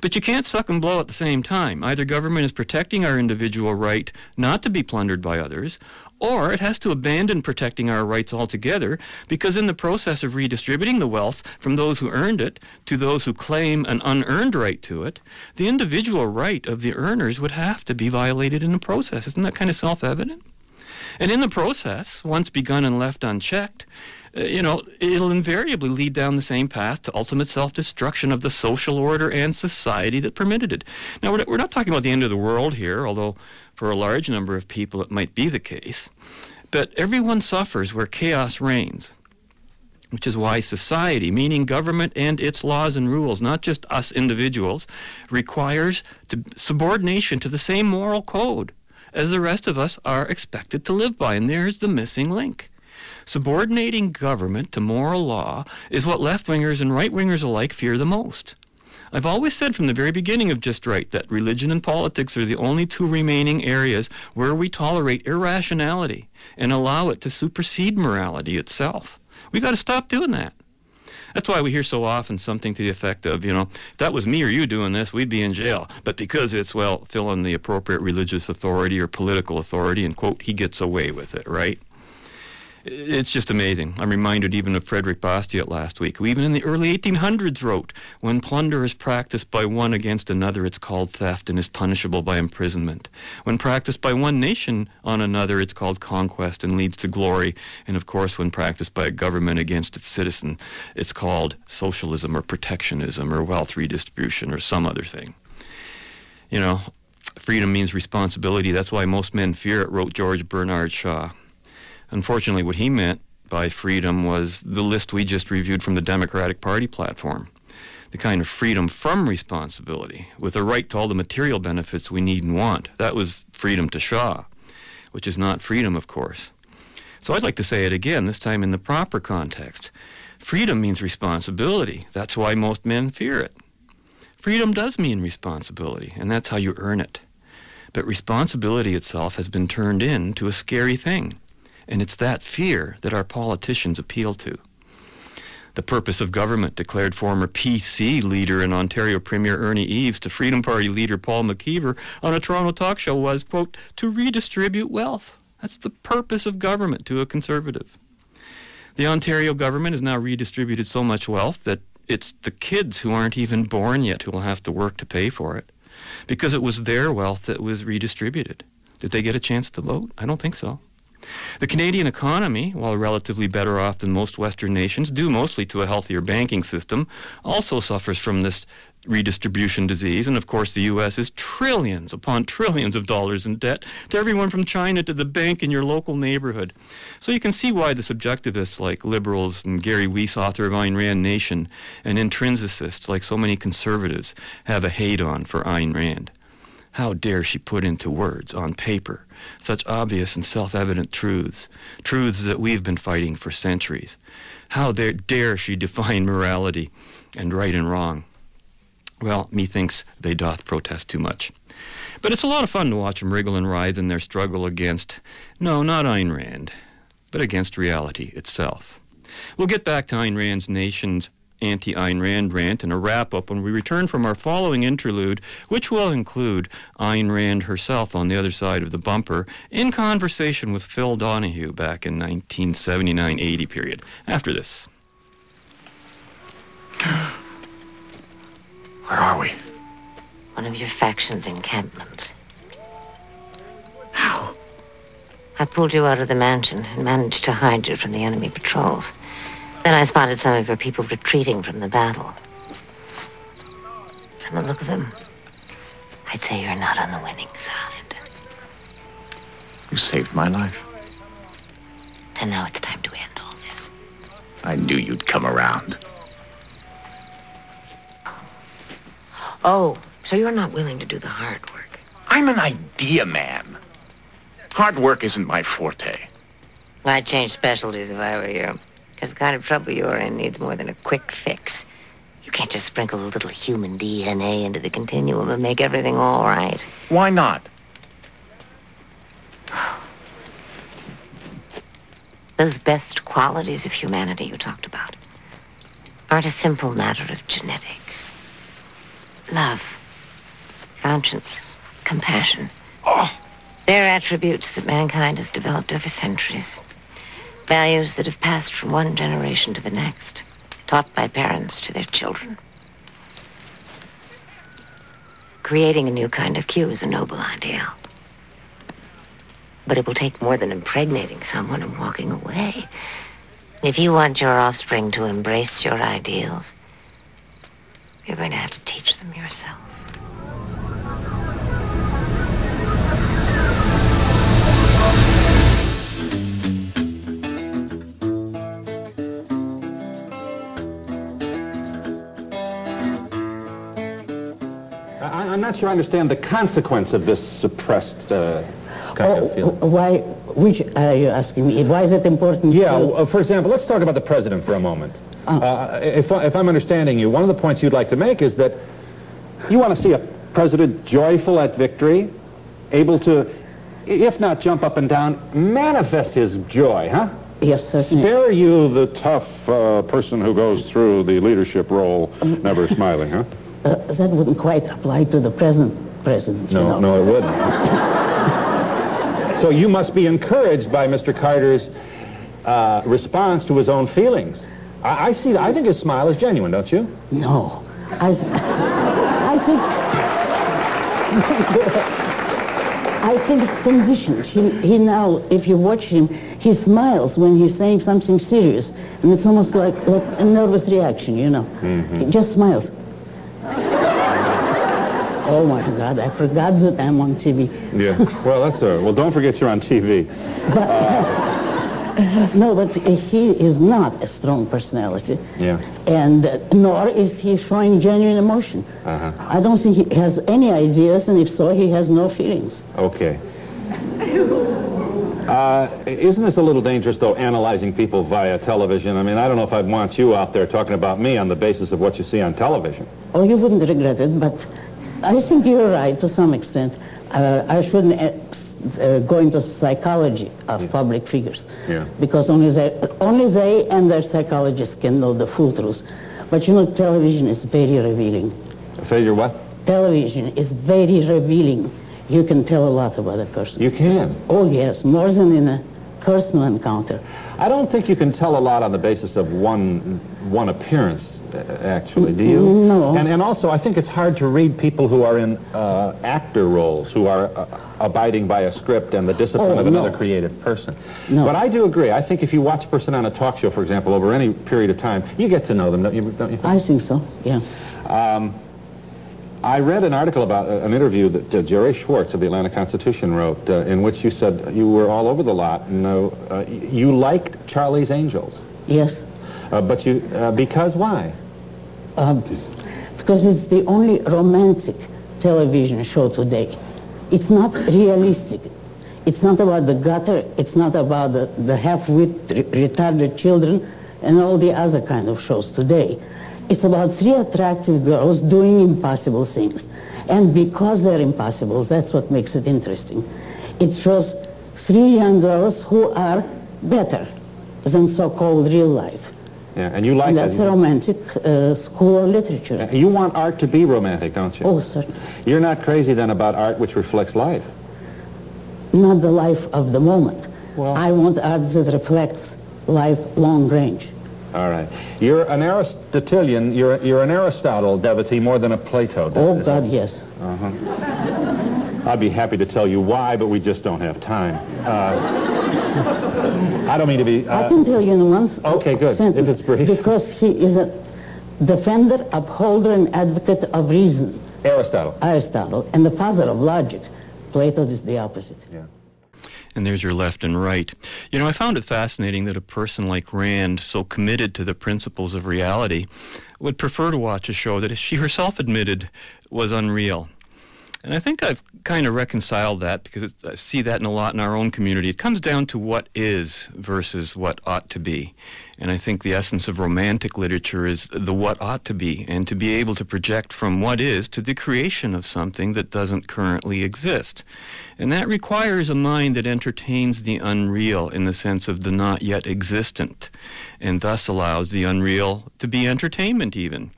But you can't suck and blow at the same time. Either government is protecting our individual right not to be plundered by others, or it has to abandon protecting our rights altogether because in the process of redistributing the wealth from those who earned it to those who claim an unearned right to it, the individual right of the earners would have to be violated in the process. Isn't that kind of self-evident? And in the process, once begun and left unchecked, uh, you know, it'll invariably lead down the same path to ultimate self-destruction of the social order and society that permitted it. Now, we're, we're not talking about the end of the world here, although for a large number of people it might be the case. But everyone suffers where chaos reigns, which is why society, meaning government and its laws and rules, not just us individuals, requires to subordination to the same moral code as the rest of us are expected to live by. And there's the missing link. Subordinating government to moral law is what left wingers and right wingers alike fear the most. I've always said from the very beginning of Just Right that religion and politics are the only two remaining areas where we tolerate irrationality and allow it to supersede morality itself. We've got to stop doing that. That's why we hear so often something to the effect of, you know, if that was me or you doing this, we'd be in jail. But because it's, well, fill in the appropriate religious authority or political authority, and quote, he gets away with it, right? It's just amazing. I'm reminded even of Frederick Bastiat last week, who even in the early 1800s wrote, When plunder is practiced by one against another, it's called theft and is punishable by imprisonment. When practiced by one nation on another, it's called conquest and leads to glory. And of course, when practiced by a government against its citizen, it's called socialism or protectionism or wealth redistribution or some other thing. You know, freedom means responsibility. That's why most men fear it, wrote George Bernard Shaw. Unfortunately, what he meant by freedom was the list we just reviewed from the Democratic Party platform. The kind of freedom from responsibility, with a right to all the material benefits we need and want. That was freedom to Shaw, which is not freedom, of course. So I'd like to say it again, this time in the proper context. Freedom means responsibility. That's why most men fear it. Freedom does mean responsibility, and that's how you earn it. But responsibility itself has been turned into a scary thing. And it's that fear that our politicians appeal to. The purpose of government, declared former PC leader and Ontario Premier Ernie Eves to Freedom Party leader Paul McKeever on a Toronto talk show was, quote, to redistribute wealth. That's the purpose of government to a conservative. The Ontario government has now redistributed so much wealth that it's the kids who aren't even born yet who will have to work to pay for it because it was their wealth that was redistributed. Did they get a chance to vote? I don't think so. The Canadian economy, while relatively better off than most Western nations, due mostly to a healthier banking system, also suffers from this redistribution disease. And of course, the U.S. is trillions upon trillions of dollars in debt to everyone from China to the bank in your local neighborhood. So you can see why the subjectivists like liberals and Gary Weiss, author of Ayn Rand Nation, and intrinsicists like so many conservatives have a hate on for Ayn Rand. How dare she put into words, on paper, such obvious and self-evident truths, truths that we've been fighting for centuries. How dare she define morality and right and wrong? Well, methinks they doth protest too much. But it's a lot of fun to watch them wriggle and writhe in their struggle against, no, not Ayn Rand, but against reality itself. We'll get back to Ayn Rand's nation's anti Ayn Rand rant and a wrap up when we return from our following interlude, which will include Ayn Rand herself on the other side of the bumper in conversation with Phil Donahue back in 1979 80 period. After this. Where are we? One of your faction's encampments. How? I pulled you out of the mansion and managed to hide you from the enemy patrols. Then I spotted some of your people retreating from the battle. From the look of them, I'd say you're not on the winning side. You saved my life. And now it's time to end all this. I knew you'd come around. Oh, so you're not willing to do the hard work? I'm an idea man. Hard work isn't my forte. I'd change specialties if I were you. Because the kind of trouble you're in needs more than a quick fix. You can't just sprinkle a little human DNA into the continuum and make everything all right. Why not? Those best qualities of humanity you talked about aren't a simple matter of genetics. Love, conscience, compassion. Oh. They're attributes that mankind has developed over centuries. Values that have passed from one generation to the next, taught by parents to their children. Creating a new kind of Q is a noble ideal. But it will take more than impregnating someone and walking away. If you want your offspring to embrace your ideals, you're going to have to teach them yourself. I, I'm not sure I understand the consequence of this suppressed uh, kind Oh, of feeling. why, which are you asking me? Why is it important Yeah, to... uh, for example, let's talk about the president for a moment. Uh, if, if I'm understanding you, one of the points you'd like to make is that you want to see a president joyful at victory, able to, if not jump up and down, manifest his joy, huh? Yes, certainly. Spare you the tough uh, person who goes through the leadership role, never smiling, huh? Uh, that wouldn't quite apply to the present president, you No, know. no, it wouldn't. so you must be encouraged by Mr. Carter's uh, response to his own feelings. I, I see. I think his smile is genuine, don't you? No. I, I think... I think it's conditioned. He, he now, if you watch him, he smiles when he's saying something serious. And it's almost like, like a nervous reaction, you know. He just smiles. Oh my God, I forgot that I'm on TV. Yeah. Well, that's uh Well, don't forget you're on TV. But No, but he is not a strong personality. Yeah. And uh, nor is he showing genuine emotion. Uh-huh. I don't think he has any ideas, and if so, he has no feelings. Okay. Uh, isn't this a little dangerous, though, analyzing people via television? I mean, I don't know if I'd want you out there talking about me on the basis of what you see on television. Oh, you wouldn't regret it, but I think you're right to some extent. Uh, I shouldn't ex- uh, go into psychology of public figures Yeah. because only they, only they and their psychologists can know the full truth. But you know, television is very revealing. Failure what? Television is very revealing. You can tell a lot about a person. You can? Oh, yes, more than in a personal encounter. I don't think you can tell a lot on the basis of one one appearance, uh, actually, do you? No. And, and also, I think it's hard to read people who are in uh, actor roles, who are uh, abiding by a script and the discipline Oh, of another no. creative person. No. But I do agree. I think if you watch a person on a talk show, for example, over any period of time, you get to know them, don't you, don't you think? I think so, yeah. Um, I read an article about uh, an interview that uh, Jerry Schwartz of the Atlanta Constitution wrote, uh, in which you said you were all over the lot. And uh, uh, you liked Charlie's Angels, Yes. uh, but you uh, because why? Um, because it's the only romantic television show today. It's not realistic. It's not about the gutter. It's not about the, the half-wit, re- retarded children and all the other kind of shows today. It's about three attractive girls doing impossible things. And because they're impossible, that's what makes it interesting. It shows three young girls who are better than so-called real life. Yeah, and you like And that. that's a romantic uh, school of literature. You want art to be romantic, don't you? Oh, certainly. You're not crazy then about art which reflects life. Not the life of the moment. Well, I want art that reflects life long range. All right. You're an Aristotelian, you're, you're an Aristotle devotee more than a Plato devotee. Oh, God, yes. Uh-huh. I'd be happy to tell you why, but we just don't have time. Uh, I don't mean to be... Uh, I can tell you in one Okay, good. sentence. If it's brief. Because he is a defender, upholder, and advocate of reason. Aristotle. Aristotle. And the father of logic. Plato is the opposite. And there's your left and right. You know, I found it fascinating that a person like Rand, so committed to the principles of reality, would prefer to watch a show that she herself admitted was unreal. And I think I've kind of reconciled that because I see that in a lot in our own community. It comes down to what is versus what ought to be. And I think the essence of romantic literature is the what ought to be, and to be able to project from what is to the creation of something that doesn't currently exist. And that requires a mind that entertains the unreal in the sense of the not yet existent, and thus allows the unreal to be entertainment even.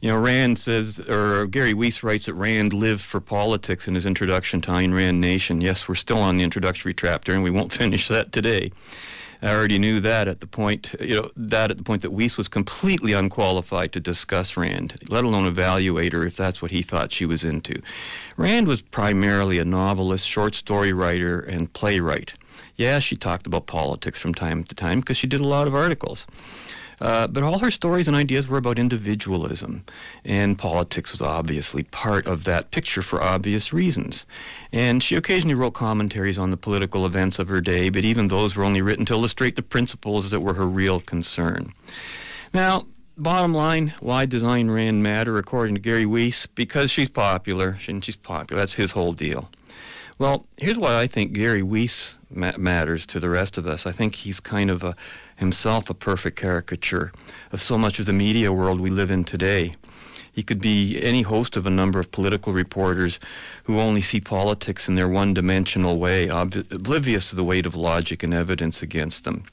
You know, Rand says, or Gary Weiss writes that Rand lived for politics in his introduction to Ayn Rand Nation. Yes, we're still on the introductory chapter, and we won't finish that today. I already knew that at the point, you know, that at the point that Weiss was completely unqualified to discuss Rand, let alone evaluate her if that's what he thought she was into. Rand was primarily a novelist, short story writer, and playwright. Yeah, she talked about politics from time to time because she did a lot of articles. Uh, but all her stories and ideas were about individualism, and politics was obviously part of that picture for obvious reasons. And she occasionally wrote commentaries on the political events of her day, but even those were only written to illustrate the principles that were her real concern. Now, bottom line, why does Ayn Rand matter according to Gary Weiss? Because she's popular, and she's popular. That's his whole deal. Well, here's why I think Gary Weiss ma- matters to the rest of us. I think he's kind of a, himself a perfect caricature of so much of the media world we live in today. He could be any host of a number of political reporters who only see politics in their one dimensional way, ob- oblivious to the weight of logic and evidence against them.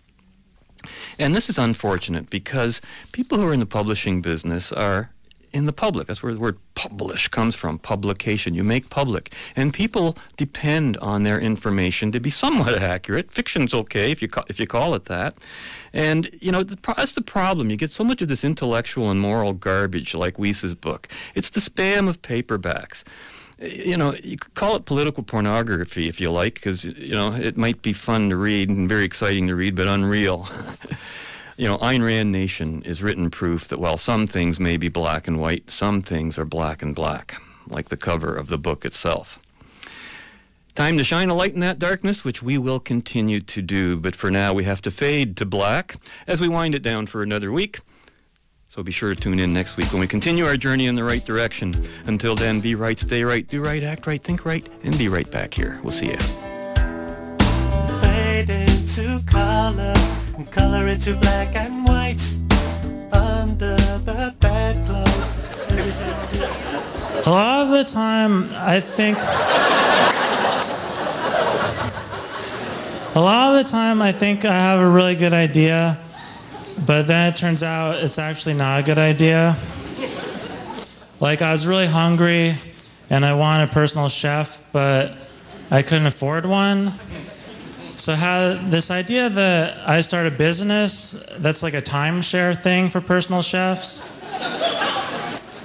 And this is unfortunate because people who are in the publishing business are in the public. That's where the word publish comes from, publication. You make public. And people depend on their information to be somewhat accurate. Fiction's okay if you, ca- if you call it that. And, you know, the pro- that's the problem. You get so much of this intellectual and moral garbage like Weiss's book. It's the spam of paperbacks you know, you could call it political pornography if you like, because, you know, it might be fun to read and very exciting to read, but unreal. you know, Ayn Rand Nation is written proof that while some things may be black and white, some things are black and black, like the cover of the book itself. Time to shine a light in that darkness, which we will continue to do, but for now we have to fade to black as we wind it down for another week. So be sure to tune in next week when we continue our journey in the right direction. Until then, be right, stay right, do right, act right, think right, and be right back here. We'll see you. And color into black and white. Under the bedclothes. A lot of the time, I think. A lot of the time, I think I have a really good idea, but then it turns out it's actually not a good idea. Like, I was really hungry and I wanted a personal chef, but I couldn't afford one. So, had this idea that I start a business that's like a timeshare thing for personal chefs,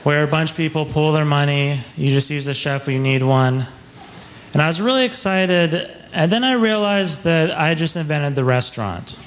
where a bunch of people pool their money, you just use a chef when you need one. And I was really excited, and then I realized that I just invented the restaurant.